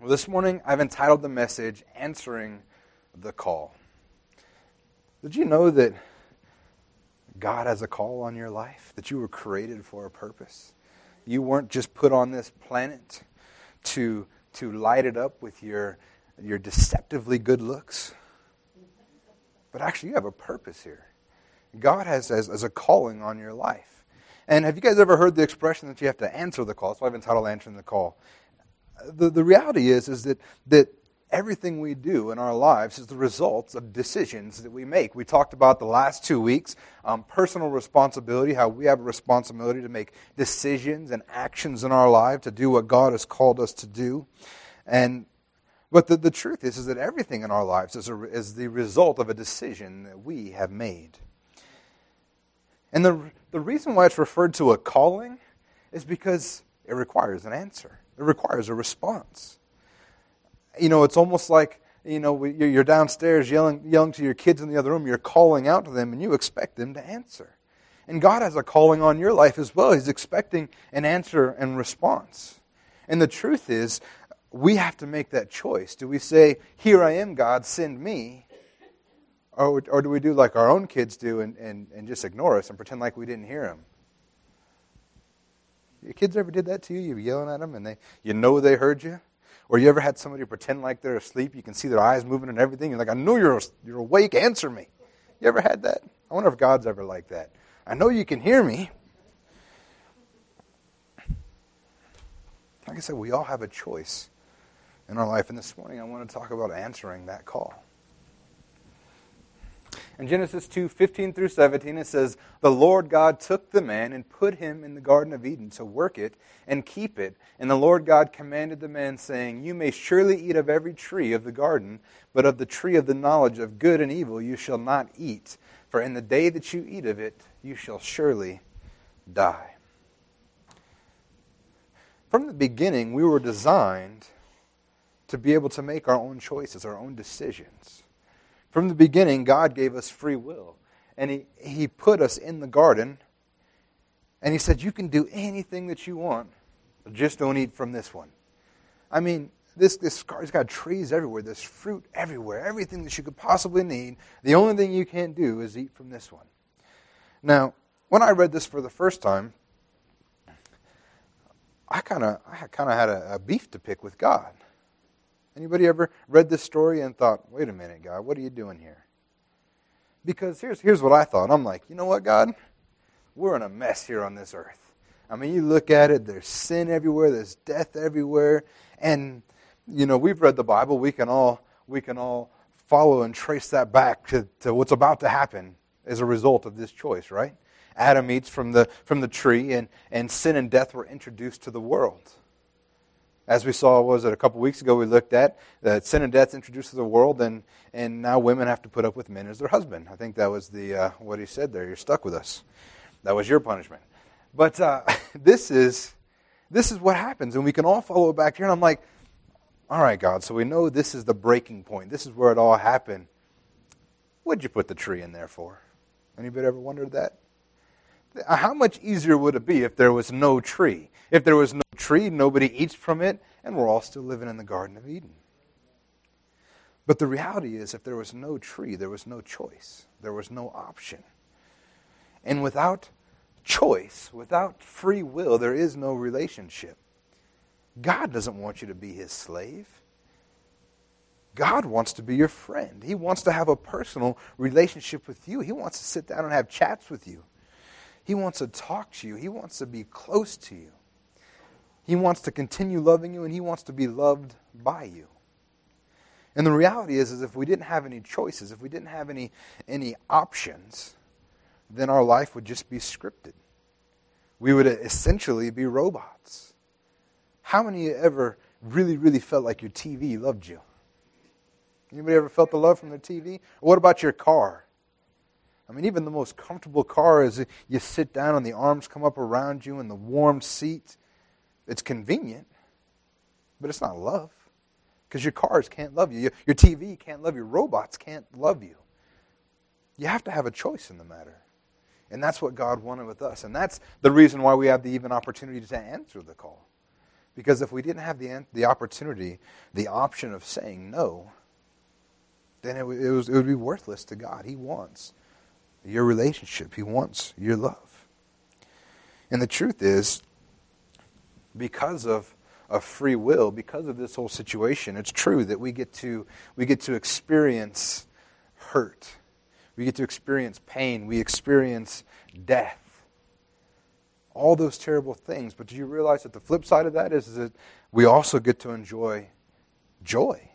Well, this morning I've entitled the message Answering the Call. Did you know that God has a call on your life? That you were created for a purpose? You weren't just put on this planet to, to light it up with your, your deceptively good looks. But actually, you have a purpose here. God has, has, has a calling on your life. And have you guys ever heard the expression that you have to answer the call? So I've entitled Answering the Call the, the reality is, is that, that everything we do in our lives is the result of decisions that we make. We talked about the last two weeks um, personal responsibility, how we have a responsibility to make decisions and actions in our life to do what God has called us to do. And but the, the truth is, is that everything in our lives is, a, is the result of a decision that we have made. And the, the reason why it's referred to a calling is because it requires an answer. It requires a response. You know, it's almost like, you know, you're downstairs yelling, yelling to your kids in the other room, you're calling out to them, and you expect them to answer. And God has a calling on your life as well. He's expecting an answer and response. And the truth is, we have to make that choice. Do we say, Here I am, God, send me? Or, or do we do like our own kids do and, and, and just ignore us and pretend like we didn't hear them? Kids ever did that to you? You're yelling at them and they, you know they heard you? Or you ever had somebody pretend like they're asleep? You can see their eyes moving and everything. You're like, I know you're, you're awake. Answer me. You ever had that? I wonder if God's ever like that. I know you can hear me. Like I said, we all have a choice in our life. And this morning I want to talk about answering that call. In Genesis 2 15 through 17, it says, The Lord God took the man and put him in the Garden of Eden to work it and keep it. And the Lord God commanded the man, saying, You may surely eat of every tree of the garden, but of the tree of the knowledge of good and evil you shall not eat. For in the day that you eat of it, you shall surely die. From the beginning, we were designed to be able to make our own choices, our own decisions. From the beginning, God gave us free will. And He, he put us in the garden. And He said, You can do anything that you want, but just don't eat from this one. I mean, this, this garden's got trees everywhere. There's fruit everywhere. Everything that you could possibly need. The only thing you can't do is eat from this one. Now, when I read this for the first time, I kind of I kind of had a, a beef to pick with God. Anybody ever read this story and thought, wait a minute, God, what are you doing here? Because here's, here's what I thought. I'm like, you know what, God? We're in a mess here on this earth. I mean, you look at it, there's sin everywhere, there's death everywhere. And, you know, we've read the Bible. We can all, we can all follow and trace that back to, to what's about to happen as a result of this choice, right? Adam eats from the, from the tree, and, and sin and death were introduced to the world. As we saw, was it a couple weeks ago, we looked at that sin and death introduced to the world, and, and now women have to put up with men as their husband. I think that was the uh, what he said there. You're stuck with us. That was your punishment. But uh, this is this is what happens, and we can all follow it back here. And I'm like, all right, God. So we know this is the breaking point. This is where it all happened. What'd you put the tree in there for? Anybody ever wondered that? How much easier would it be if there was no tree? If there was no tree, nobody eats from it, and we're all still living in the Garden of Eden. But the reality is, if there was no tree, there was no choice, there was no option. And without choice, without free will, there is no relationship. God doesn't want you to be his slave. God wants to be your friend. He wants to have a personal relationship with you. He wants to sit down and have chats with you. He wants to talk to you. He wants to be close to you. He wants to continue loving you and he wants to be loved by you. And the reality is, is if we didn't have any choices, if we didn't have any, any options, then our life would just be scripted. We would essentially be robots. How many ever really, really felt like your TV loved you? Anybody ever felt the love from their TV? What about your car? I mean, even the most comfortable car is you sit down and the arms come up around you and the warm seat. It's convenient, but it's not love. Because your cars can't love you. Your TV can't love you. Robots can't love you. You have to have a choice in the matter. And that's what God wanted with us. And that's the reason why we have the even opportunity to answer the call. Because if we didn't have the, the opportunity, the option of saying no, then it, it, was, it would be worthless to God. He wants your relationship, He wants your love. And the truth is, because of, of free will, because of this whole situation, it's true that we get to, we get to experience hurt. We get to experience pain. We experience death. All those terrible things. But do you realize that the flip side of that is, is that we also get to enjoy joy,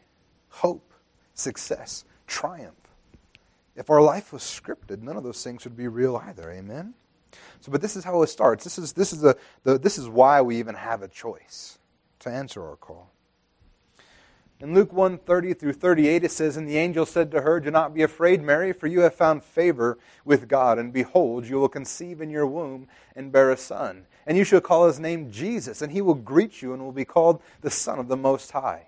hope, success, triumph. If our life was scripted, none of those things would be real either. Amen? So, but this is how it starts. This is, this is, the, the, this is why we even have a choice to answer our call. In Luke 1 30 through 38, it says, And the angel said to her, Do not be afraid, Mary, for you have found favor with God. And behold, you will conceive in your womb and bear a son. And you shall call his name Jesus, and he will greet you and will be called the Son of the Most High.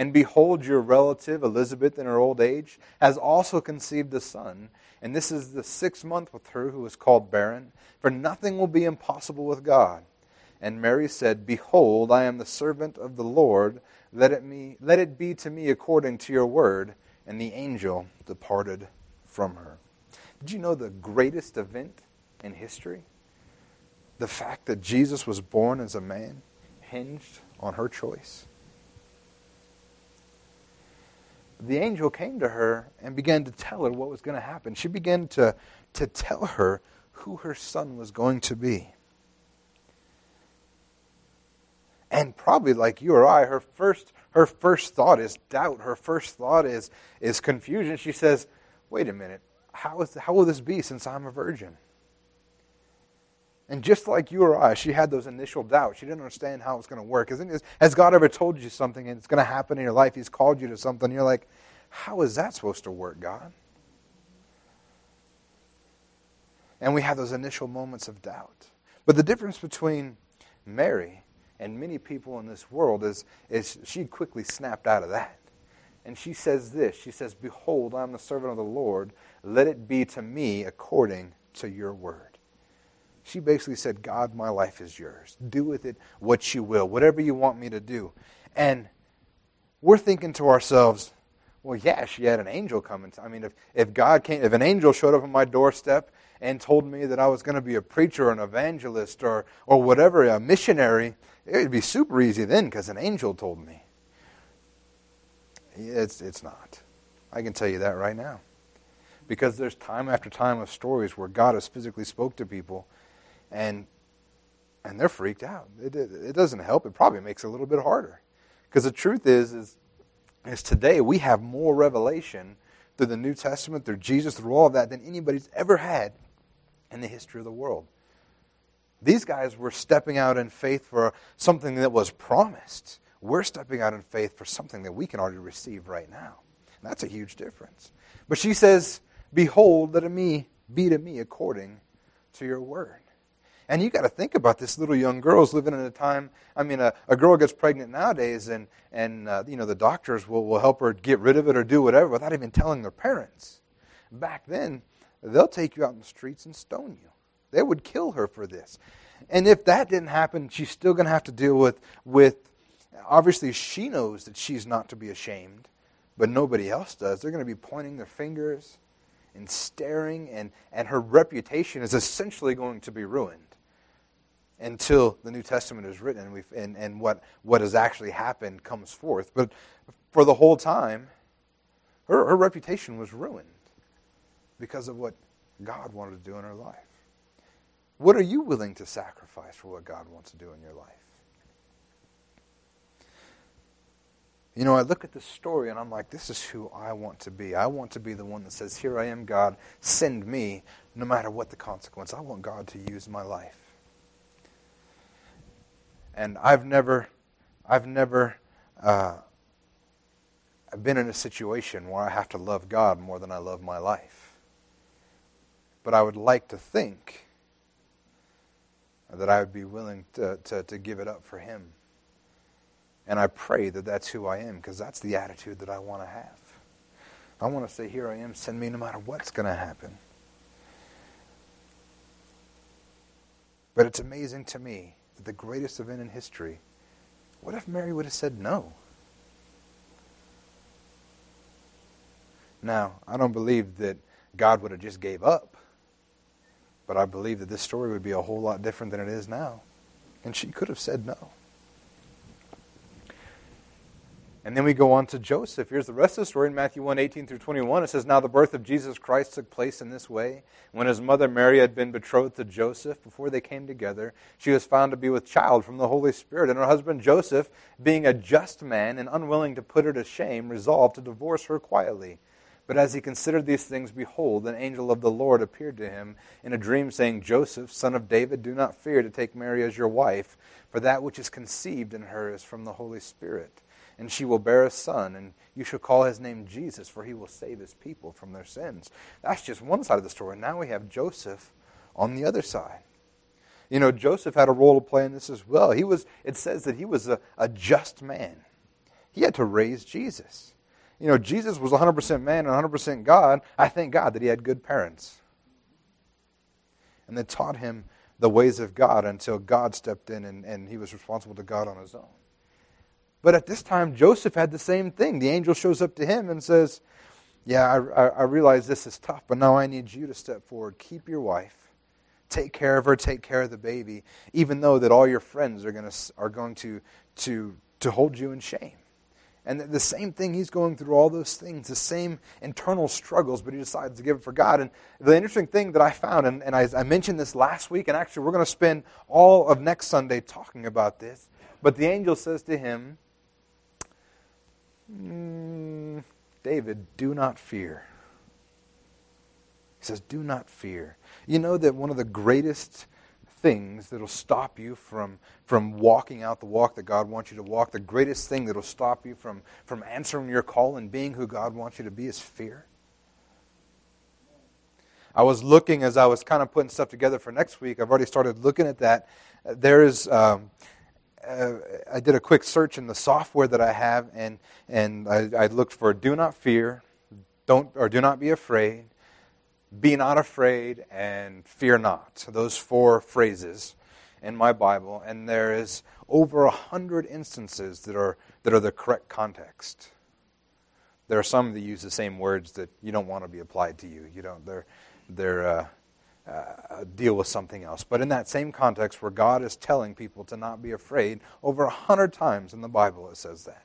And behold, your relative Elizabeth, in her old age, has also conceived a son. And this is the sixth month with her who is called barren, for nothing will be impossible with God. And Mary said, Behold, I am the servant of the Lord. Let it, me, let it be to me according to your word. And the angel departed from her. Did you know the greatest event in history? The fact that Jesus was born as a man hinged on her choice. The angel came to her and began to tell her what was going to happen. She began to, to tell her who her son was going to be. And probably like you or I, her first, her first thought is doubt. Her first thought is, is confusion. She says, Wait a minute how, is, how will this be since I'm a virgin? And just like you or I, she had those initial doubts. She didn't understand how it's going to work. Has God ever told you something and it's going to happen in your life? He's called you to something. You're like, how is that supposed to work, God? And we have those initial moments of doubt. But the difference between Mary and many people in this world is, is she quickly snapped out of that. And she says this She says, Behold, I am the servant of the Lord. Let it be to me according to your word. She basically said, God, my life is yours. Do with it what you will, whatever you want me to do. And we're thinking to ourselves, well, yeah, she had an angel coming. I mean, if, if God came, if an angel showed up on my doorstep and told me that I was going to be a preacher or an evangelist or, or whatever, a missionary, it would be super easy then because an angel told me. It's, it's not. I can tell you that right now. Because there's time after time of stories where God has physically spoke to people and and they're freaked out. It, it, it doesn't help. It probably makes it a little bit harder. Because the truth is, is, is today we have more revelation through the New Testament, through Jesus, through all of that, than anybody's ever had in the history of the world. These guys were stepping out in faith for something that was promised. We're stepping out in faith for something that we can already receive right now. And that's a huge difference. But she says, Behold, let me be to me according to your word. And you got to think about this little young girl girl's living in a time. I mean, a, a girl gets pregnant nowadays, and and uh, you know the doctors will, will help her get rid of it or do whatever without even telling their parents. Back then, they'll take you out in the streets and stone you. They would kill her for this. And if that didn't happen, she's still going to have to deal with with Obviously, she knows that she's not to be ashamed, but nobody else does. They're going to be pointing their fingers and staring, and, and her reputation is essentially going to be ruined until the New Testament is written and, and, and what, what has actually happened comes forth. But for the whole time, her, her reputation was ruined because of what God wanted to do in her life. What are you willing to sacrifice for what God wants to do in your life? You know, I look at this story and I'm like, this is who I want to be. I want to be the one that says, Here I am, God, send me, no matter what the consequence. I want God to use my life. And I've never, I've never uh, been in a situation where I have to love God more than I love my life. but I would like to think that I would be willing to, to, to give it up for Him. And I pray that that's who I am because that's the attitude that I want to have. I want to say, Here I am, send me no matter what's going to happen. But it's amazing to me the greatest event in history, what if Mary would have said no? Now, I don't believe that God would have just gave up. But I believe that this story would be a whole lot different than it is now. And she could have said no. And then we go on to Joseph. Here's the rest of the story in Matthew 1 18 through 21. It says, Now the birth of Jesus Christ took place in this way. When his mother Mary had been betrothed to Joseph, before they came together, she was found to be with child from the Holy Spirit. And her husband Joseph, being a just man and unwilling to put her to shame, resolved to divorce her quietly. But as he considered these things, behold, an angel of the Lord appeared to him in a dream, saying, Joseph, son of David, do not fear to take Mary as your wife, for that which is conceived in her is from the Holy Spirit. And she will bear a son, and you shall call his name Jesus, for he will save his people from their sins. That's just one side of the story. Now we have Joseph on the other side. You know, Joseph had a role to play in this as well. He was, it says that he was a, a just man. He had to raise Jesus you know, Jesus was 100% man and 100% God. I thank God that he had good parents. And they taught him the ways of God until God stepped in and, and he was responsible to God on his own. But at this time, Joseph had the same thing. The angel shows up to him and says, Yeah, I, I, realize this is tough, but now I need you to step forward. Keep your wife. Take care of her, take care of the baby, even though that all your friends are, gonna, are going to, to, to hold you in shame. And the same thing, he's going through all those things, the same internal struggles, but he decides to give it for God. And the interesting thing that I found, and, and I, I mentioned this last week, and actually we're going to spend all of next Sunday talking about this, but the angel says to him, mm, David, do not fear. He says, Do not fear. You know that one of the greatest things that'll stop you from, from walking out the walk that God wants you to walk, the greatest thing that'll stop you from, from answering your call and being who God wants you to be is fear. I was looking as I was kind of putting stuff together for next week. I've already started looking at that. There is, um, uh, I did a quick search in the software that I have, and and I, I looked for "Do not fear," "Don't" or "Do not be afraid," be not afraid and fear not. Those four phrases in my Bible, and there is over a hundred instances that are that are the correct context. There are some that use the same words that you don't want to be applied to you. You don't. They're they're uh, uh, deal with something else. But in that same context, where God is telling people to not be afraid, over a hundred times in the Bible it says that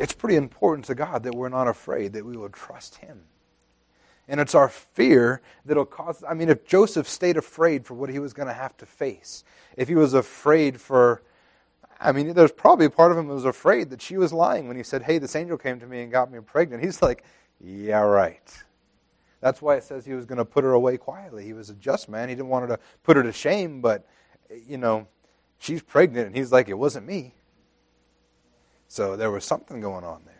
it's pretty important to God that we're not afraid, that we will trust Him. And it's our fear that'll cause. I mean, if Joseph stayed afraid for what he was going to have to face, if he was afraid for. I mean, there's probably part of him that was afraid that she was lying when he said, Hey, this angel came to me and got me pregnant. He's like, Yeah, right. That's why it says he was going to put her away quietly. He was a just man. He didn't want her to put her to shame, but, you know, she's pregnant. And he's like, It wasn't me. So there was something going on there.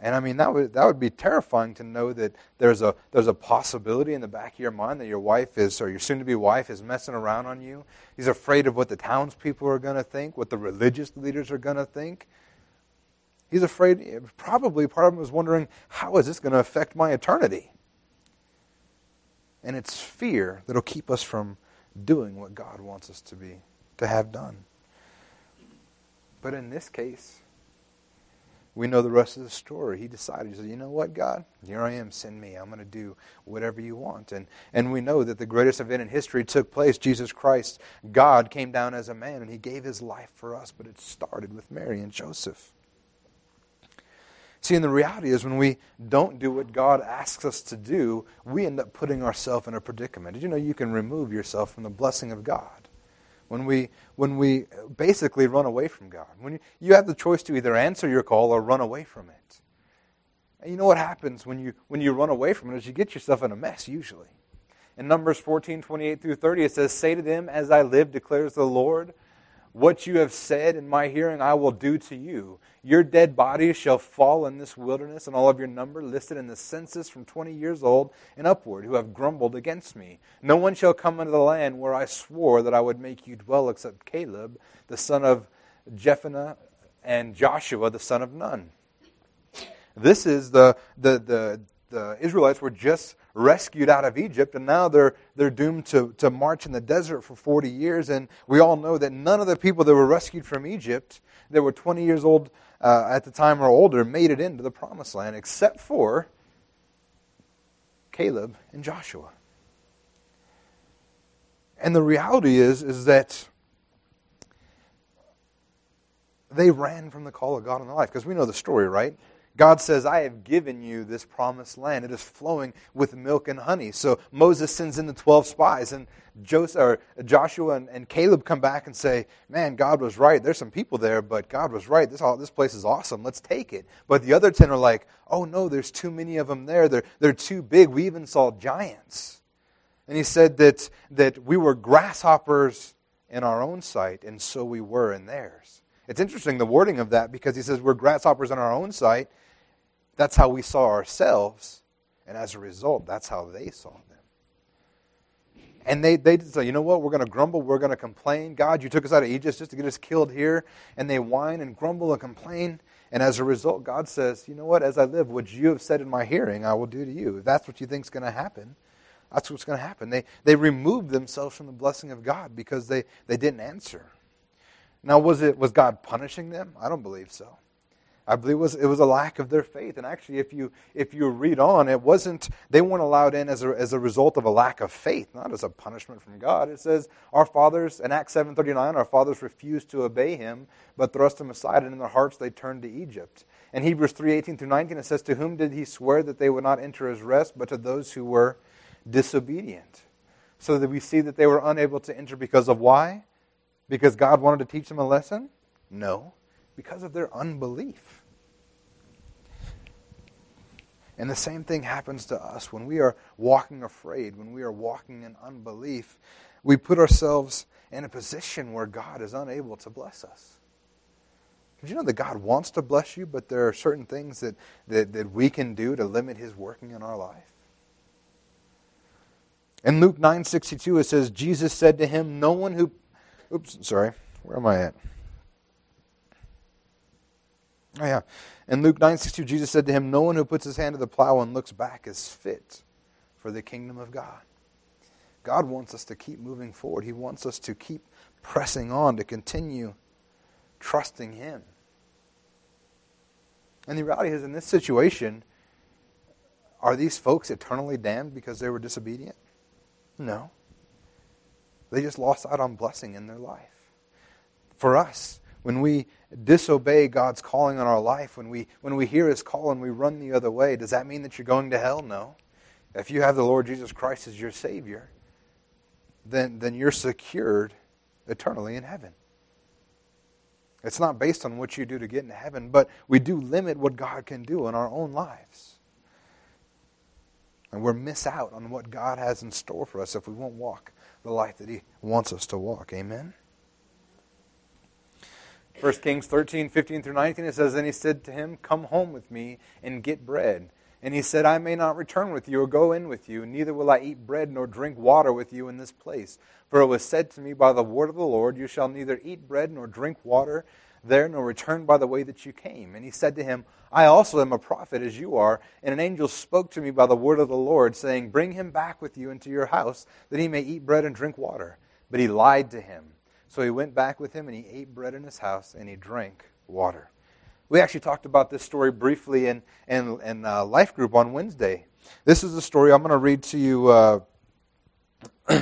And I mean that would that would be terrifying to know that there's a there's a possibility in the back of your mind that your wife is or your soon to be wife is messing around on you. He's afraid of what the townspeople are going to think, what the religious leaders are going to think. He's afraid. Probably part of him is wondering how is this going to affect my eternity. And it's fear that'll keep us from doing what God wants us to be to have done. But in this case, we know the rest of the story. He decided, he said, You know what, God? Here I am, send me. I'm going to do whatever you want. And, and we know that the greatest event in history took place. Jesus Christ, God, came down as a man and he gave his life for us, but it started with Mary and Joseph. See, and the reality is when we don't do what God asks us to do, we end up putting ourselves in a predicament. Did you know you can remove yourself from the blessing of God? when we, when we basically run away from God. When you, you have the choice to either answer your call or run away from it. And you know what happens when you, when you run away from it is you get yourself in a mess, usually. In Numbers 14, 28 through 30, it says, Say to them, As I live, declares the Lord, What you have said in my hearing, I will do to you. Your dead bodies shall fall in this wilderness, and all of your number listed in the census from 20 years old and upward, who have grumbled against me. No one shall come into the land where I swore that I would make you dwell, except Caleb, the son of Jephunneh, and Joshua, the son of Nun. This is the, the, the, the Israelites were just rescued out of Egypt, and now they're, they're doomed to, to march in the desert for 40 years. And we all know that none of the people that were rescued from Egypt, that were 20 years old uh, at the time or older, made it into the promised land, except for Caleb and Joshua. And the reality is, is that they ran from the call of God in their life. Because we know the story, right? God says, I have given you this promised land. It is flowing with milk and honey. So Moses sends in the 12 spies, and Joshua and, Caleb come back and say, Man, God was right. There's some people there, but God was right. This, this place is awesome. Let's take it. But the other 10 are like, Oh, no, there's too many of them there. They're, they're too big. We even saw giants. And he said that, that we were grasshoppers in our own sight, and so we were in theirs. It's interesting, the wording of that, because he says we're grasshoppers in our own sight, that's how we saw ourselves. And as a result, that's how they saw them. And they, they say, you know what? We're going to grumble. We're going to complain. God, you took us out of Egypt just to get us killed here. And they whine and grumble and complain. And as a result, God says, you know what? As I live, what you have said in my hearing, I will do to you. If that's what you think is going to happen, that's what's going to happen. They, they removed themselves from the blessing of God because they, they didn't answer. Now, was, it, was God punishing them? I don't believe so. I believe it was, it was a lack of their faith. And actually, if you, if you read on, it wasn't, they weren't allowed in as a, as a result of a lack of faith, not as a punishment from God. It says, our fathers, in Acts 7.39, our fathers refused to obey him, but thrust him aside, and in their hearts they turned to Egypt. In Hebrews 3.18 through 19, it says, to whom did he swear that they would not enter his rest, but to those who were disobedient? So that we see that they were unable to enter because of why? Because God wanted to teach them a lesson? No, because of their unbelief. And the same thing happens to us when we are walking afraid, when we are walking in unbelief. We put ourselves in a position where God is unable to bless us. Did you know that God wants to bless you, but there are certain things that, that, that we can do to limit His working in our life? In Luke 9:62 it says Jesus said to him, "No one who Oops, sorry. Where am I at? Oh yeah. In Luke 9:62, Jesus said to him, No one who puts his hand to the plow and looks back is fit for the kingdom of God. God wants us to keep moving forward. He wants us to keep pressing on, to continue trusting Him. And the reality is, in this situation, are these folks eternally damned because they were disobedient? No. They just lost out on blessing in their life. For us, when we disobey God's calling on our life, when we, when we hear His call and we run the other way, does that mean that you're going to hell? No. If you have the Lord Jesus Christ as your Savior, then, then you're secured eternally in heaven. It's not based on what you do to get into heaven, but we do limit what God can do in our own lives. And we'll miss out on what God has in store for us if we won't walk the life that He wants us to walk. Amen? 1 Kings 13, 15 through 19, it says, Then he said to him, Come home with me and get bread. And he said, I may not return with you or go in with you, neither will I eat bread nor drink water with you in this place. For it was said to me by the word of the Lord, You shall neither eat bread nor drink water there, nor return by the way that you came. And he said to him, I also am a prophet as you are. And an angel spoke to me by the word of the Lord, saying, Bring him back with you into your house, that he may eat bread and drink water. But he lied to him. So he went back with him and he ate bread in his house and he drank water. We actually talked about this story briefly in, in, in uh, Life Group on Wednesday. This is a story I'm going to read to you. Uh,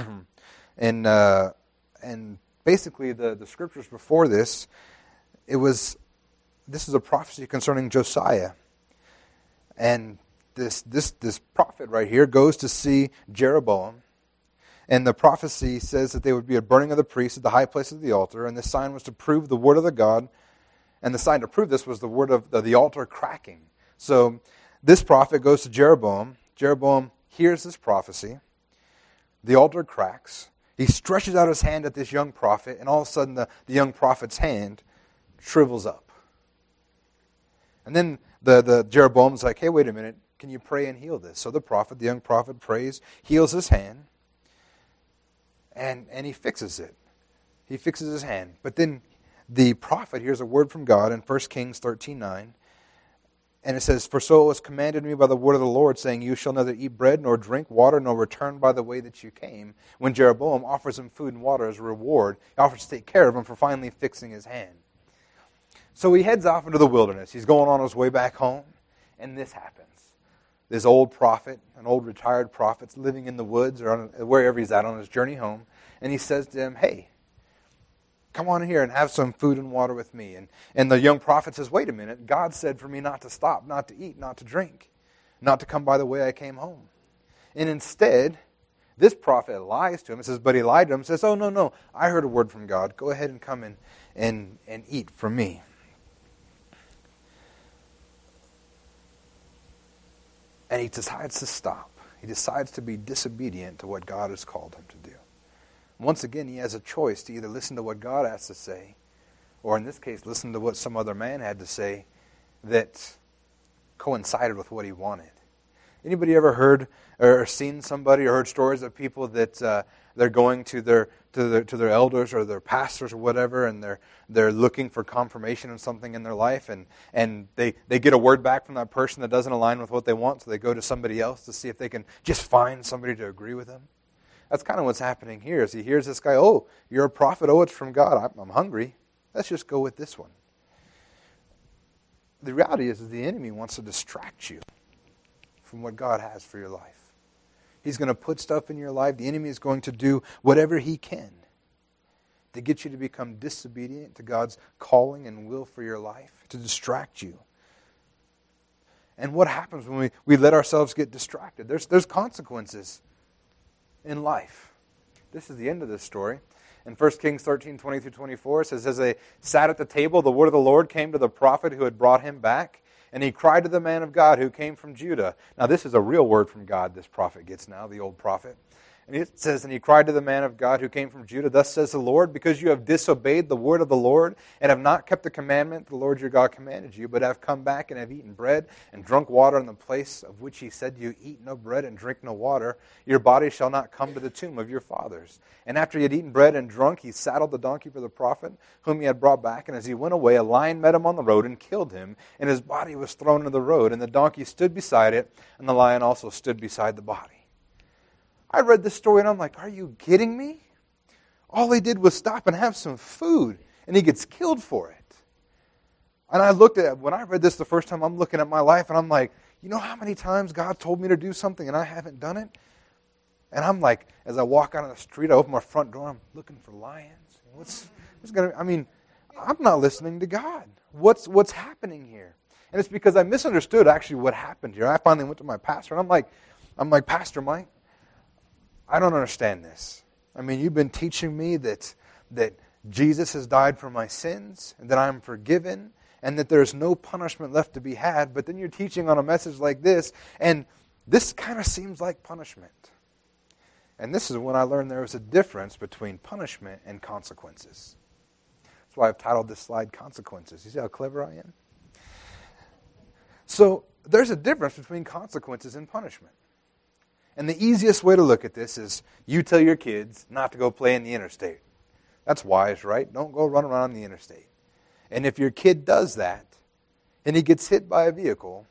and, uh, and basically, the, the scriptures before this, it was this is a prophecy concerning Josiah. And this, this, this prophet right here goes to see Jeroboam and the prophecy says that there would be a burning of the priests at the high place of the altar, and the sign was to prove the word of the God. And the sign to prove this was the word of the, the altar cracking. So this prophet goes to Jeroboam. Jeroboam hears this prophecy. The altar cracks. he stretches out his hand at this young prophet, and all of a sudden the, the young prophet's hand shrivels up. And then the, the Jeroboam's like, hey, wait a minute, can you pray and heal this? So the prophet, the young prophet, prays, heals his hand, and, and he fixes it. He fixes his hand. But then the prophet hears a word from God in 1 Kings 13 9. And it says, For so it was commanded me by the word of the Lord, saying, You shall neither eat bread, nor drink water, nor return by the way that you came. When Jeroboam offers him food and water as a reward, he offers to take care of him for finally fixing his hand. So he heads off into the wilderness. He's going on his way back home, and this happens. This old prophet, an old retired prophet, living in the woods or on, wherever he's at on his journey home, and he says to him, Hey, Come on here and have some food and water with me. And, and the young prophet says, Wait a minute. God said for me not to stop, not to eat, not to drink, not to come by the way I came home. And instead, this prophet lies to him and says, But he lied to him and says, Oh, no, no. I heard a word from God. Go ahead and come in and, and eat from me. And he decides to stop. He decides to be disobedient to what God has called him to do. Once again, he has a choice to either listen to what God has to say, or in this case, listen to what some other man had to say that coincided with what he wanted. Anybody ever heard or seen somebody or heard stories of people that uh, they're going to their to their to their elders or their pastors or whatever, and they're they're looking for confirmation of something in their life, and and they they get a word back from that person that doesn't align with what they want, so they go to somebody else to see if they can just find somebody to agree with them. That's kind of what's happening here. As he hears this guy, oh, you're a prophet. Oh, it's from God. I'm, I'm hungry. Let's just go with this one. The reality is the enemy wants to distract you from what God has for your life. He's going to put stuff in your life. The enemy is going to do whatever he can to get you to become disobedient to God's calling and will for your life, to distract you. And what happens when we, we let ourselves get distracted? There's, there's consequences in life. This is the end of this story. In 1 Kings 13, 20 through 24, it says, As they sat at the table, the word of the Lord came to the prophet who had brought him back, and he cried to the man of God who came from Judah. Now, this is a real word from God, this prophet gets now, the old prophet. And it says, And he cried to the man of God who came from Judah, Thus says the Lord, because you have disobeyed the word of the Lord, and have not kept the commandment the Lord your God commanded you, but have come back and have eaten bread and drunk water in the place of which he said to you eat no bread and drink no water, your body shall not come to the tomb of your fathers. And after he had eaten bread and drunk, he saddled the donkey for the prophet, whom he had brought back. And as he went away, a lion met him on the road and killed him, and his body was thrown into the road. And the donkey stood beside it, and the lion also stood beside the body. I read this story and I'm like, are you kidding me? All he did was stop and have some food, and he gets killed for it. And I looked at when I read this the first time, I'm looking at my life and I'm like, you know how many times God told me to do something and I haven't done it? And I'm like, as I walk out on the street, I open my front door, I'm looking for lions. What's, what's gonna I mean, I'm not listening to God. What's what's happening here? And it's because I misunderstood actually what happened here. I finally went to my pastor and I'm like, I'm like, Pastor Mike, I don't understand this. I mean, you've been teaching me that, that Jesus has died for my sins, and that I'm forgiven, and that there's no punishment left to be had, but then you're teaching on a message like this, and this kind of seems like punishment. And this is when I learned there was a difference between punishment and consequences. That's why I've titled this slide Consequences. You see how clever I am? So, there's a difference between consequences and punishment. And the easiest way to look at this is you tell your kids not to go play in the interstate. That's wise, right? Don't go run around in the interstate. And if your kid does that and he gets hit by a vehicle,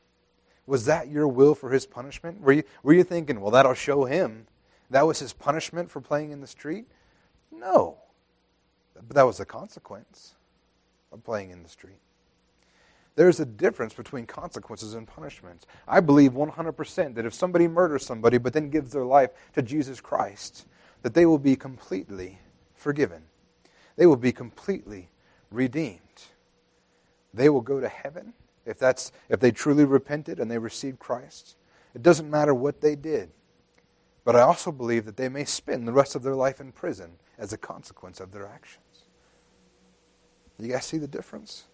was that your will for his punishment? Were you, were you thinking, well, that'll show him that was his punishment for playing in the street? No. But that was the consequence of playing in the street. There's a difference between consequences and punishments. I believe 100% that if somebody murders somebody but then gives their life to Jesus Christ, that they will be completely forgiven. They will be completely redeemed. They will go to heaven if that's if they truly repented and they received Christ. It doesn't matter what they did. But I also believe that they may spend the rest of their life in prison as a consequence of their actions. You guys see the difference?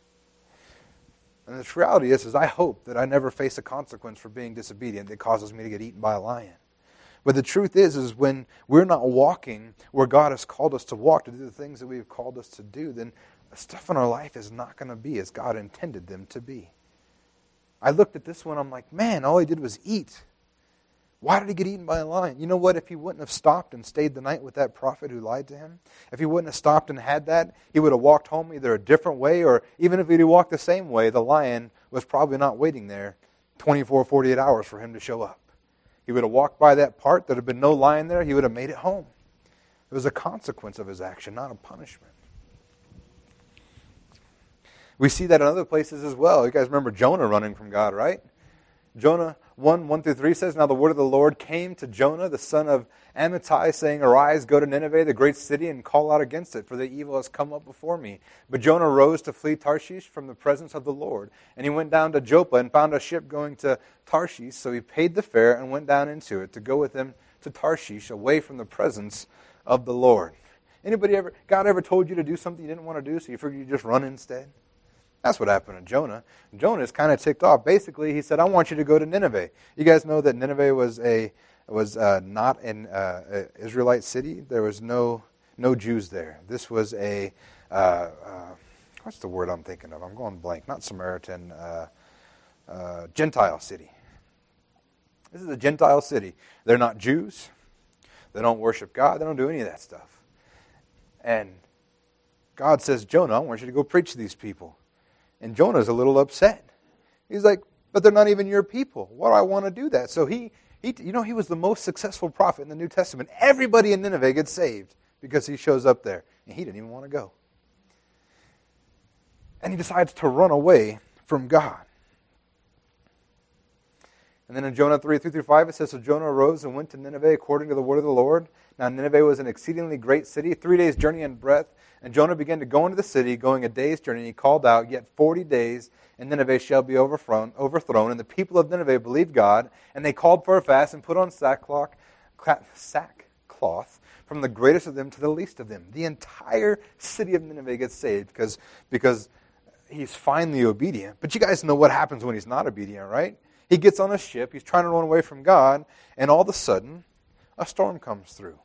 And the reality is, is I hope that I never face a consequence for being disobedient that causes me to get eaten by a lion. But the truth is, is when we're not walking where God has called us to walk, to do the things that we've called us to do, then stuff in our life is not going to be as God intended them to be. I looked at this one, I'm like, man, all he did was eat. Why did he get eaten by a lion? You know what? If he wouldn't have stopped and stayed the night with that prophet who lied to him, if he wouldn't have stopped and had that, he would have walked home either a different way or even if he'd walked the same way, the lion was probably not waiting there 24, 48 hours for him to show up. He would have walked by that part, there'd have been no lion there, he would have made it home. It was a consequence of his action, not a punishment. We see that in other places as well. You guys remember Jonah running from God, right? Jonah 1 1 through 3 says, Now the word of the Lord came to Jonah, the son of Amittai, saying, Arise, go to Nineveh, the great city, and call out against it, for the evil has come up before me. But Jonah rose to flee Tarshish from the presence of the Lord. And he went down to Joppa and found a ship going to Tarshish. So he paid the fare and went down into it to go with him to Tarshish, away from the presence of the Lord. Anybody ever, God ever told you to do something you didn't want to do, so you figured you'd just run instead? That's what happened to Jonah. Jonah is kind of ticked off. Basically, he said, "I want you to go to Nineveh." You guys know that Nineveh was a was uh, not an uh, Israelite city. There was no no Jews there. This was a uh, uh, what's the word I'm thinking of? I'm going blank. Not Samaritan, uh, uh, Gentile city. This is a Gentile city. They're not Jews. They don't worship God. They don't do any of that stuff. And God says, Jonah, I want you to go preach to these people. And Jonah's a little upset. He's like, but they're not even your people. Why do I want to do that? So he, he, you know, he was the most successful prophet in the New Testament. Everybody in Nineveh gets saved because he shows up there. And he didn't even want to go. And he decides to run away from God. And then in Jonah 3, 3 through 5, it says, So Jonah arose and went to Nineveh according to the word of the Lord. Now Nineveh was an exceedingly great city, three days' journey in breadth. And Jonah began to go into the city, going a day's journey. And he called out, Yet forty days, and Nineveh shall be overthrown. overthrown. And the people of Nineveh believed God, and they called for a fast and put on sackcloth, sackcloth from the greatest of them to the least of them. The entire city of Nineveh gets saved because, because he's finally obedient. But you guys know what happens when he's not obedient, right? He gets on a ship, he's trying to run away from God, and all of a sudden, a storm comes through.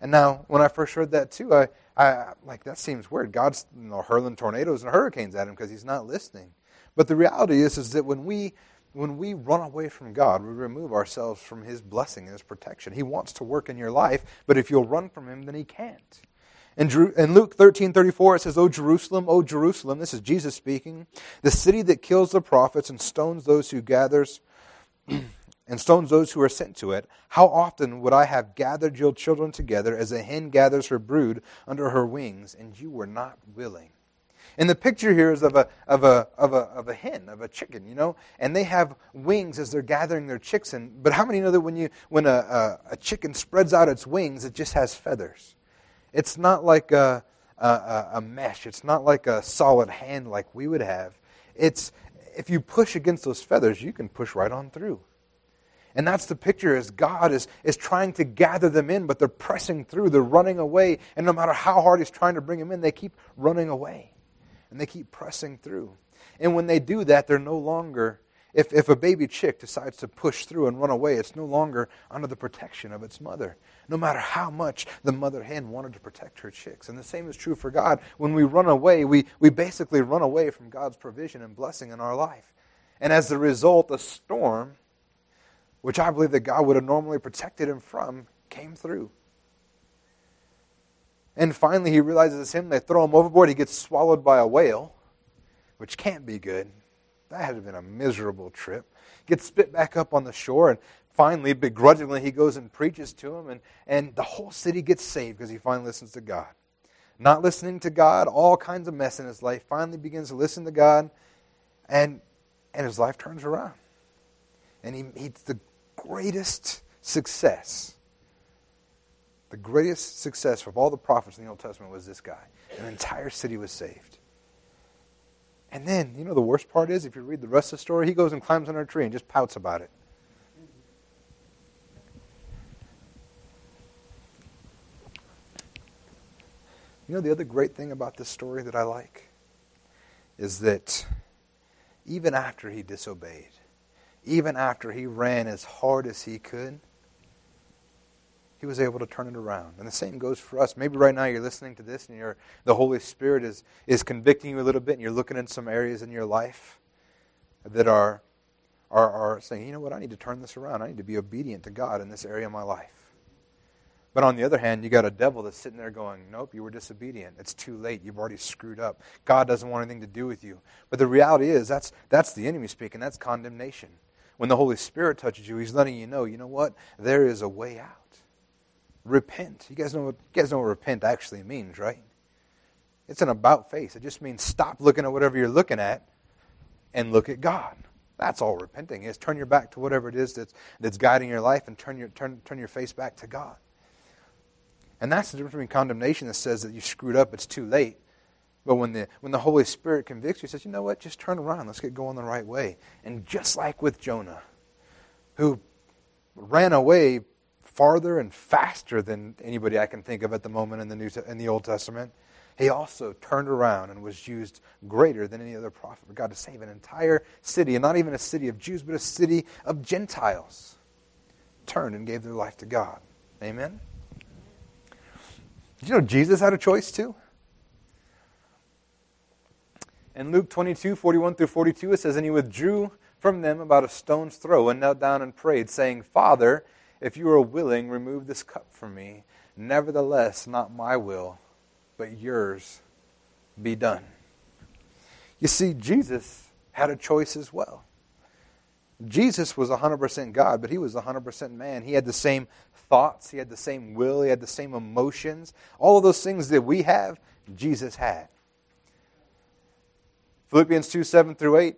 And now, when I first heard that too, I, I like that seems weird. God's you know, hurling tornadoes and hurricanes at him because he's not listening. But the reality is, is that when we when we run away from God, we remove ourselves from His blessing and His protection. He wants to work in your life, but if you'll run from Him, then He can't. In, in Luke 13 34, it says, O Jerusalem, O Jerusalem, this is Jesus speaking, the city that kills the prophets and stones those who gathers and stones those who are sent to it, how often would I have gathered your children together as a hen gathers her brood under her wings, and you were not willing. And the picture here is of a, of a, of a, of a hen, of a chicken, you know, and they have wings as they're gathering their chicks. In, but how many know that when, you, when a, a, a chicken spreads out its wings, it just has feathers? It's not like a, a, a mesh. It's not like a solid hand like we would have. It's if you push against those feathers, you can push right on through. And that's the picture as God is, is trying to gather them in, but they're pressing through, they're running away, and no matter how hard he's trying to bring them in, they keep running away. And they keep pressing through. And when they do that, they're no longer if, if a baby chick decides to push through and run away, it's no longer under the protection of its mother, no matter how much the mother hen wanted to protect her chicks. And the same is true for God. When we run away, we, we basically run away from God's provision and blessing in our life. And as a result, a storm, which I believe that God would have normally protected him from, came through. And finally, he realizes it's him. They throw him overboard. He gets swallowed by a whale, which can't be good. That had been a miserable trip. Gets spit back up on the shore, and finally, begrudgingly, he goes and preaches to him, and, and the whole city gets saved because he finally listens to God. Not listening to God, all kinds of mess in his life, finally begins to listen to God, and, and his life turns around. And he meets the greatest success. The greatest success of all the prophets in the Old Testament was this guy. An entire city was saved. And then, you know, the worst part is, if you read the rest of the story, he goes and climbs on a tree and just pouts about it. You know, the other great thing about this story that I like is that even after he disobeyed, even after he ran as hard as he could, he was able to turn it around. And the same goes for us. Maybe right now you're listening to this and you're, the Holy Spirit is, is convicting you a little bit and you're looking in some areas in your life that are, are, are saying, you know what, I need to turn this around. I need to be obedient to God in this area of my life. But on the other hand, you got a devil that's sitting there going, Nope, you were disobedient. It's too late. You've already screwed up. God doesn't want anything to do with you. But the reality is, that's, that's the enemy speaking. That's condemnation. When the Holy Spirit touches you, He's letting you know, you know what? There is a way out. Repent. You guys know what, you guys know what repent actually means, right? It's an about face. It just means stop looking at whatever you're looking at and look at God. That's all repenting is. Turn your back to whatever it is that's, that's guiding your life and turn your, turn, turn your face back to God. And that's the difference between condemnation that says that you screwed up, it's too late. But when the, when the Holy Spirit convicts you, says, you know what, just turn around, let's get going the right way. And just like with Jonah, who ran away farther and faster than anybody I can think of at the moment in the, New, in the Old Testament, he also turned around and was used greater than any other prophet for God to save an entire city, and not even a city of Jews, but a city of Gentiles. Turned and gave their life to God. Amen? Did you know Jesus had a choice too? In Luke 22, 41 through 42, it says, And he withdrew from them about a stone's throw and knelt down and prayed, saying, Father, if you are willing, remove this cup from me. Nevertheless, not my will, but yours be done. You see, Jesus had a choice as well. Jesus was 100% God, but he was 100% man. He had the same thoughts, he had the same will, he had the same emotions. All of those things that we have, Jesus had. Philippians 2 7 through 8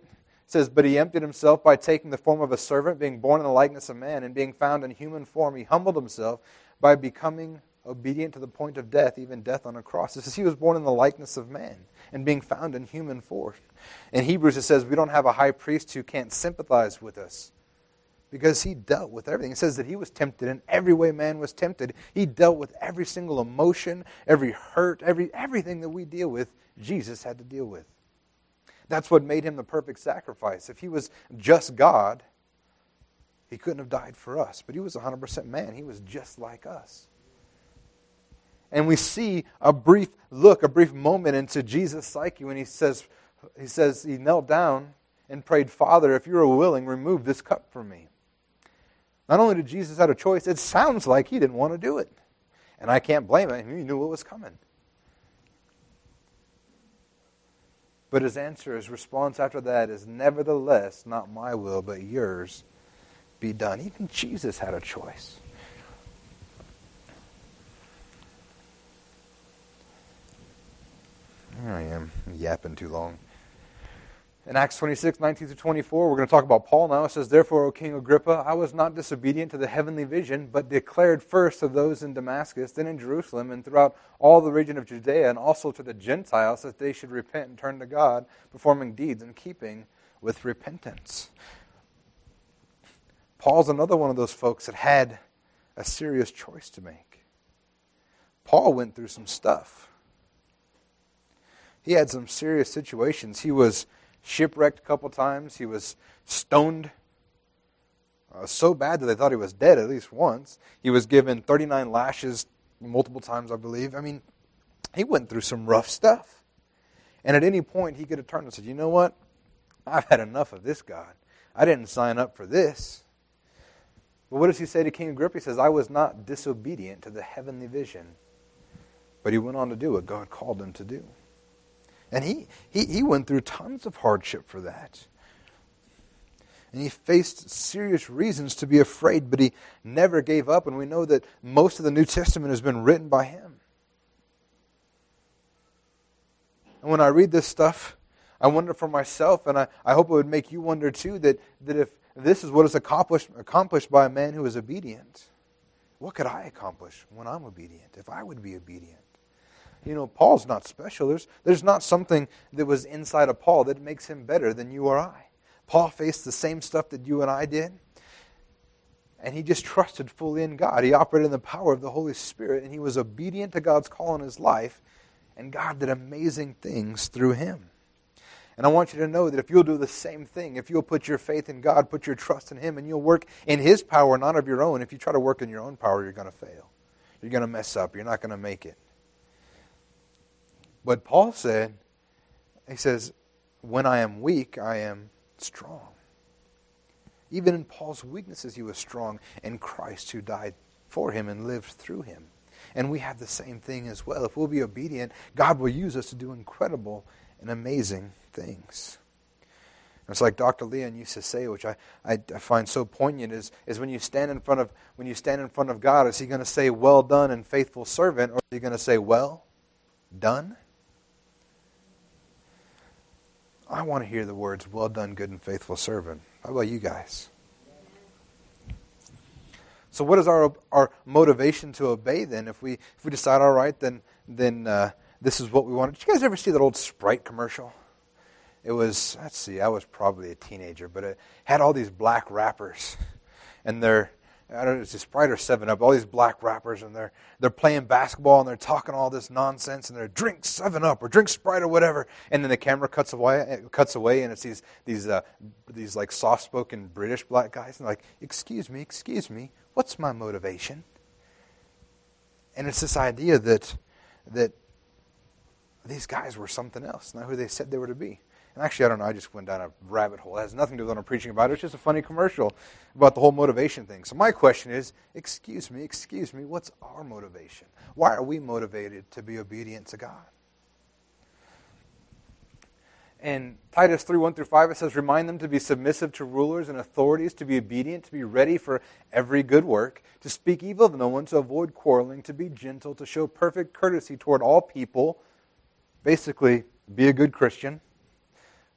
says, But he emptied himself by taking the form of a servant, being born in the likeness of man, and being found in human form, he humbled himself by becoming obedient to the point of death, even death on a cross. It says he was born in the likeness of man and being found in human form. In Hebrews, it says we don't have a high priest who can't sympathize with us because he dealt with everything. It says that he was tempted in every way man was tempted. He dealt with every single emotion, every hurt, every, everything that we deal with, Jesus had to deal with. That's what made him the perfect sacrifice. If he was just God, he couldn't have died for us. But he was 100% man. He was just like us. And we see a brief look, a brief moment into Jesus' psyche when he says, he says he knelt down and prayed, Father, if you are willing, remove this cup from me. Not only did Jesus have a choice, it sounds like he didn't want to do it. And I can't blame him. He knew what was coming. But his answer, his response after that is, Nevertheless, not my will, but yours be done. Even Jesus had a choice. I am, yapping too long. In Acts 26, 19 to 24, we're going to talk about Paul now. It says, Therefore, O King Agrippa, I was not disobedient to the heavenly vision, but declared first to those in Damascus, then in Jerusalem, and throughout all the region of Judea, and also to the Gentiles, that they should repent and turn to God, performing deeds in keeping with repentance. Paul's another one of those folks that had a serious choice to make. Paul went through some stuff. He had some serious situations. He was shipwrecked a couple times. He was stoned uh, so bad that they thought he was dead at least once. He was given 39 lashes multiple times, I believe. I mean, he went through some rough stuff. And at any point, he could have turned and said, You know what? I've had enough of this God. I didn't sign up for this. But what does he say to King Agrippa? He says, I was not disobedient to the heavenly vision. But he went on to do what God called him to do. And he, he, he went through tons of hardship for that. And he faced serious reasons to be afraid, but he never gave up. And we know that most of the New Testament has been written by him. And when I read this stuff, I wonder for myself, and I, I hope it would make you wonder too, that, that if this is what is accomplished, accomplished by a man who is obedient, what could I accomplish when I'm obedient, if I would be obedient? You know, Paul's not special. There's, there's not something that was inside of Paul that makes him better than you or I. Paul faced the same stuff that you and I did, and he just trusted fully in God. He operated in the power of the Holy Spirit, and he was obedient to God's call in his life, and God did amazing things through him. And I want you to know that if you'll do the same thing, if you'll put your faith in God, put your trust in Him, and you'll work in His power, not of your own, if you try to work in your own power, you're going to fail. You're going to mess up. You're not going to make it. But Paul said, he says, when I am weak, I am strong. Even in Paul's weaknesses, he was strong in Christ who died for him and lived through him. And we have the same thing as well. If we'll be obedient, God will use us to do incredible and amazing things. It's like Dr. Leon used to say, which I, I, I, find so poignant, is, is when you stand in front of when you stand in front of God, is he going to say, Well done and faithful servant, or is he going to say, Well done? I want to hear the words, Well done, good and faithful servant. How about you guys? So, what is our, our motivation to obey then? If we, if we decide, all right, then, then uh, this is what we want. Did you guys ever see that old Sprite commercial? It was, let's see, I was probably a teenager, but it had all these black rappers. And they're, I don't know, it's a Sprite or 7 Up, all these black rappers, and they're, they're playing basketball and they're talking all this nonsense, and they're drink 7 Up or drink Sprite or whatever. And then the camera cuts away, cuts away and it's these, these, uh, these like soft spoken British black guys, and like, excuse me, excuse me, what's my motivation? And it's this idea that, that these guys were something else, not who they said they were to be. Actually, I don't know, I just went down a rabbit hole. It has nothing to do with what I'm preaching about. It's just a funny commercial about the whole motivation thing. So, my question is excuse me, excuse me, what's our motivation? Why are we motivated to be obedient to God? And Titus 3 1 through 5, it says, Remind them to be submissive to rulers and authorities, to be obedient, to be ready for every good work, to speak evil of no one, to avoid quarreling, to be gentle, to show perfect courtesy toward all people. Basically, be a good Christian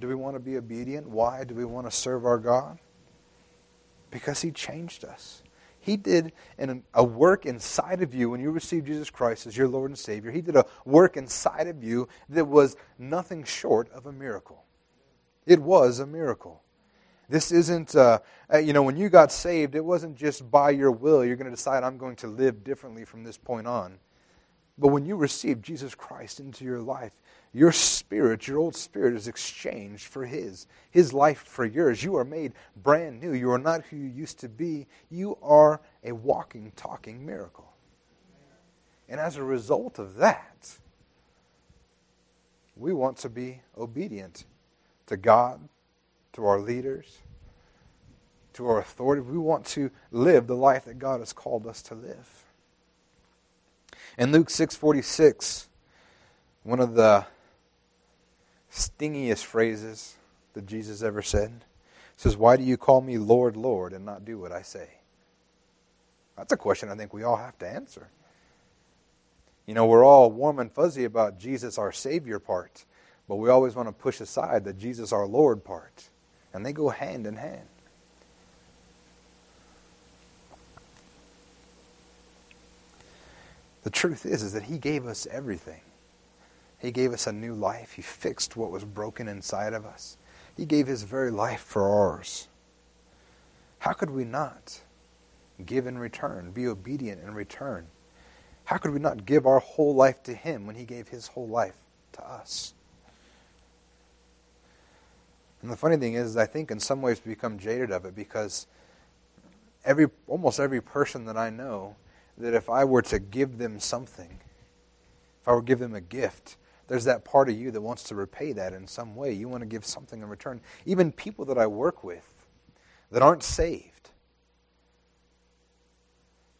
Do we want to be obedient? Why do we want to serve our God? Because He changed us. He did an, a work inside of you when you received Jesus Christ as your Lord and Savior. He did a work inside of you that was nothing short of a miracle. It was a miracle. This isn't, uh, uh you know, when you got saved, it wasn't just by your will. You're going to decide, I'm going to live differently from this point on. But when you received Jesus Christ into your life, your spirit, your old spirit, is exchanged for His. His life for yours. You are made brand new. You are not who you used to be. You are a walking, talking miracle. And as a result of that, we want to be obedient to God, to our leaders, to our authority. We want to live the life that God has called us to live. In Luke 6:46, one of the stingiest phrases that Jesus ever said. says, Why do you call me Lord, Lord, and not do what I say? That's a question I think we all have to answer. You know, we're all warm and fuzzy about Jesus, our Savior part, but we always want to push aside the Jesus, our Lord part. And they go hand in hand. The truth is, is that He gave us everything. He gave us a new life. He fixed what was broken inside of us. He gave His very life for ours. How could we not give in return, be obedient in return? How could we not give our whole life to Him when He gave His whole life to us? And the funny thing is, I think in some ways we become jaded of it because every, almost every person that I know, that if I were to give them something, if I were to give them a gift, there's that part of you that wants to repay that in some way. You want to give something in return. Even people that I work with that aren't saved.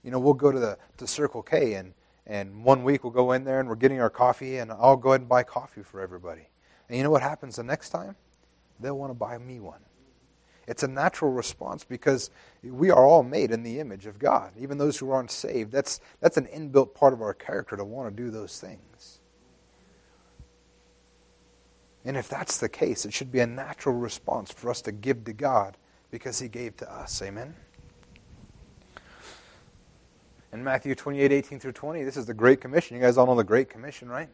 You know, we'll go to the to Circle K and and one week we'll go in there and we're getting our coffee and I'll go ahead and buy coffee for everybody. And you know what happens the next time? They'll want to buy me one. It's a natural response because we are all made in the image of God. Even those who aren't saved, that's that's an inbuilt part of our character to want to do those things. And if that's the case, it should be a natural response for us to give to God because He gave to us. Amen? In Matthew 28 18 through 20, this is the Great Commission. You guys all know the Great Commission, right?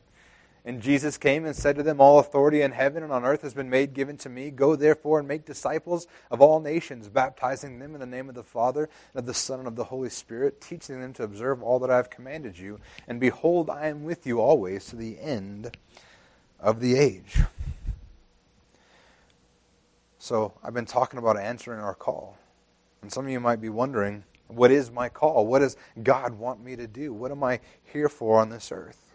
And Jesus came and said to them, All authority in heaven and on earth has been made given to me. Go therefore and make disciples of all nations, baptizing them in the name of the Father, and of the Son, and of the Holy Spirit, teaching them to observe all that I have commanded you. And behold, I am with you always to the end of the age. So I've been talking about answering our call. And some of you might be wondering, what is my call? What does God want me to do? What am I here for on this earth?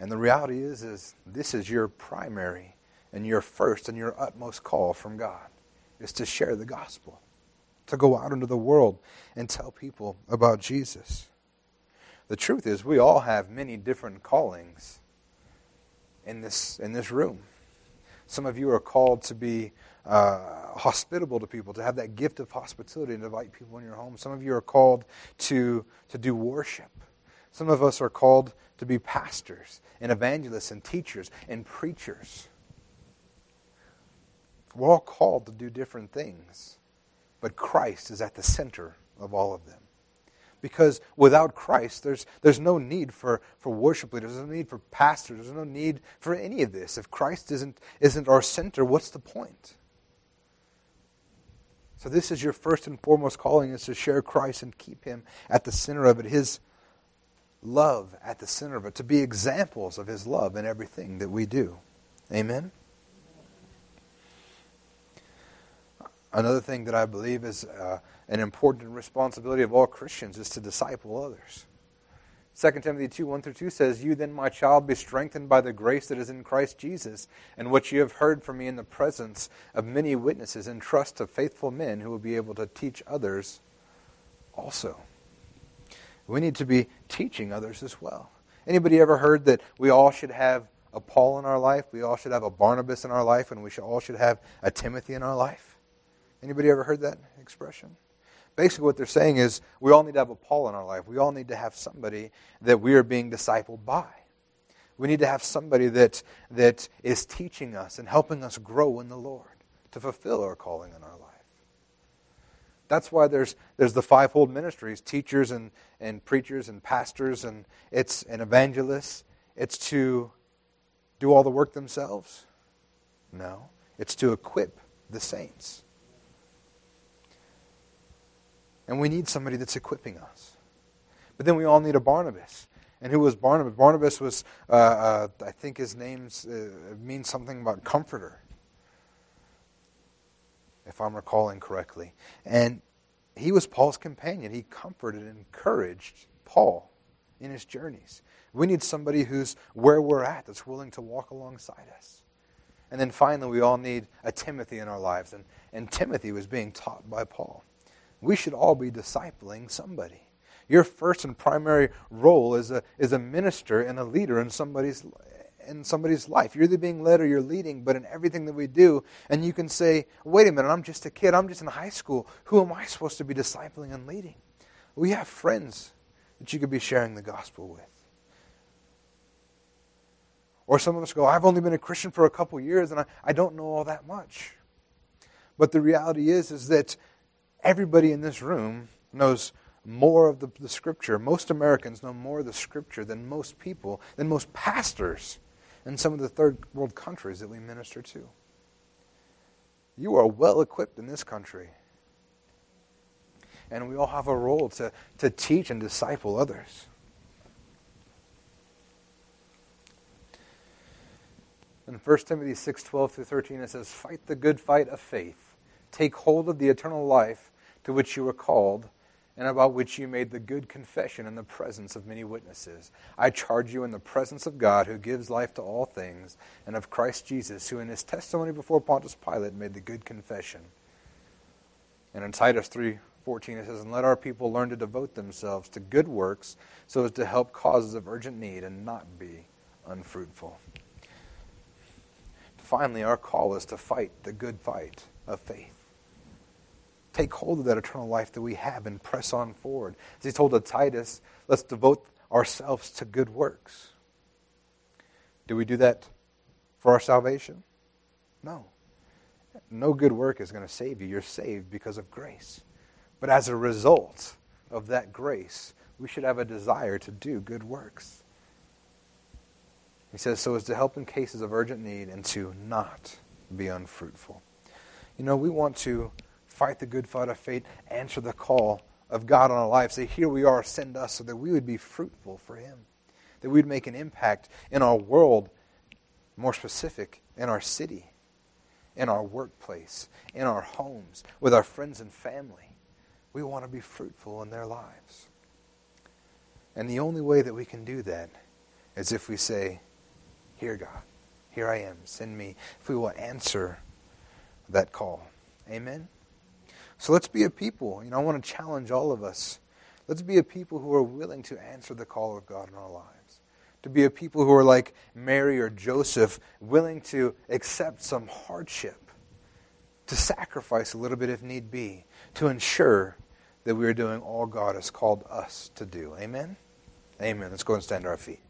And the reality is, is this is your primary and your first and your utmost call from God is to share the gospel, to go out into the world and tell people about Jesus. The truth is, we all have many different callings in this in this room. Some of you are called to be uh, hospitable to people, to have that gift of hospitality and invite people in your home. Some of you are called to to do worship. Some of us are called to be pastors and evangelists and teachers and preachers. We're all called to do different things, but Christ is at the center of all of them. Because without Christ, there's, there's no need for, for worship leaders, there's no need for pastors, there's no need for any of this. If Christ isn't, isn't our center, what's the point? So this is your first and foremost calling is to share Christ and keep him at the center of it. His love at the center of it, to be examples of His love in everything that we do. Amen? Another thing that I believe is uh, an important responsibility of all Christians is to disciple others. 2 Timothy 2 1 through 2 says, You then, my child, be strengthened by the grace that is in Christ Jesus, and what you have heard from me in the presence of many witnesses, and trust to faithful men who will be able to teach others also we need to be teaching others as well. Anybody ever heard that we all should have a Paul in our life? We all should have a Barnabas in our life, and we should, all should have a Timothy in our life? Anybody ever heard that expression? Basically, what they're saying is we all need to have a Paul in our life. We all need to have somebody that we are being discipled by. We need to have somebody that, that is teaching us and helping us grow in the Lord to fulfill our calling in our life. That's why there's, there's the fivefold ministries teachers and, and preachers and pastors and, it's, and evangelists. It's to do all the work themselves? No. It's to equip the saints. And we need somebody that's equipping us. But then we all need a Barnabas. And who was Barnabas? Barnabas was, uh, uh, I think his name uh, means something about comforter if I'm recalling correctly. And he was Paul's companion. He comforted and encouraged Paul in his journeys. We need somebody who's where we're at, that's willing to walk alongside us. And then finally, we all need a Timothy in our lives. And, and Timothy was being taught by Paul. We should all be discipling somebody. Your first and primary role is a, is a minister and a leader in somebody's in somebody's life. You're either being led or you're leading, but in everything that we do, and you can say, wait a minute, I'm just a kid, I'm just in high school. Who am I supposed to be discipling and leading? We have friends that you could be sharing the gospel with. Or some of us go, I've only been a Christian for a couple years and I, I don't know all that much. But the reality is, is that everybody in this room knows more of the, the, scripture. Most Americans know more of the scripture than most people, than most pastors in some of the third world countries that we minister to. You are well equipped in this country. And we all have a role to, to teach and disciple others. In 1 Timothy 6 12 through 13, it says, Fight the good fight of faith. Take hold of the eternal life to which you were called and about which you made the good confession in the presence of many witnesses. I charge you in the presence of God, who gives life to all things, and of Christ Jesus, who in his testimony before Pontius Pilate made the good confession. And in Titus 3:14 it says, "And let our people learn to devote themselves to good works, so as to help causes of urgent need and not be unfruitful." Finally, our call is to fight the good fight of faith take hold of that eternal life that we have and press on forward. As he told to Titus, let's devote ourselves to good works. Do we do that for our salvation? No. No good work is going to save you. You're saved because of grace. But as a result of that grace, we should have a desire to do good works. He says, so as to help in cases of urgent need and to not be unfruitful. You know, we want to fight the good fight of faith, answer the call of God on our lives. Say, here we are, send us, so that we would be fruitful for Him, that we'd make an impact in our world, more specific, in our city, in our workplace, in our homes, with our friends and family. We want to be fruitful in their lives. And the only way that we can do that is if we say, Here, God, here I am, send me. If we will answer that call. Amen? So let's be a people. You know, I want to challenge all of us. Let's be a people who are willing to answer the call of God in our lives. To be a people who are like Mary or Joseph, willing to accept some hardship, to sacrifice a little bit if need be, to ensure that we are doing all God has called us to do. Amen? Amen. Let's go and stand to our feet.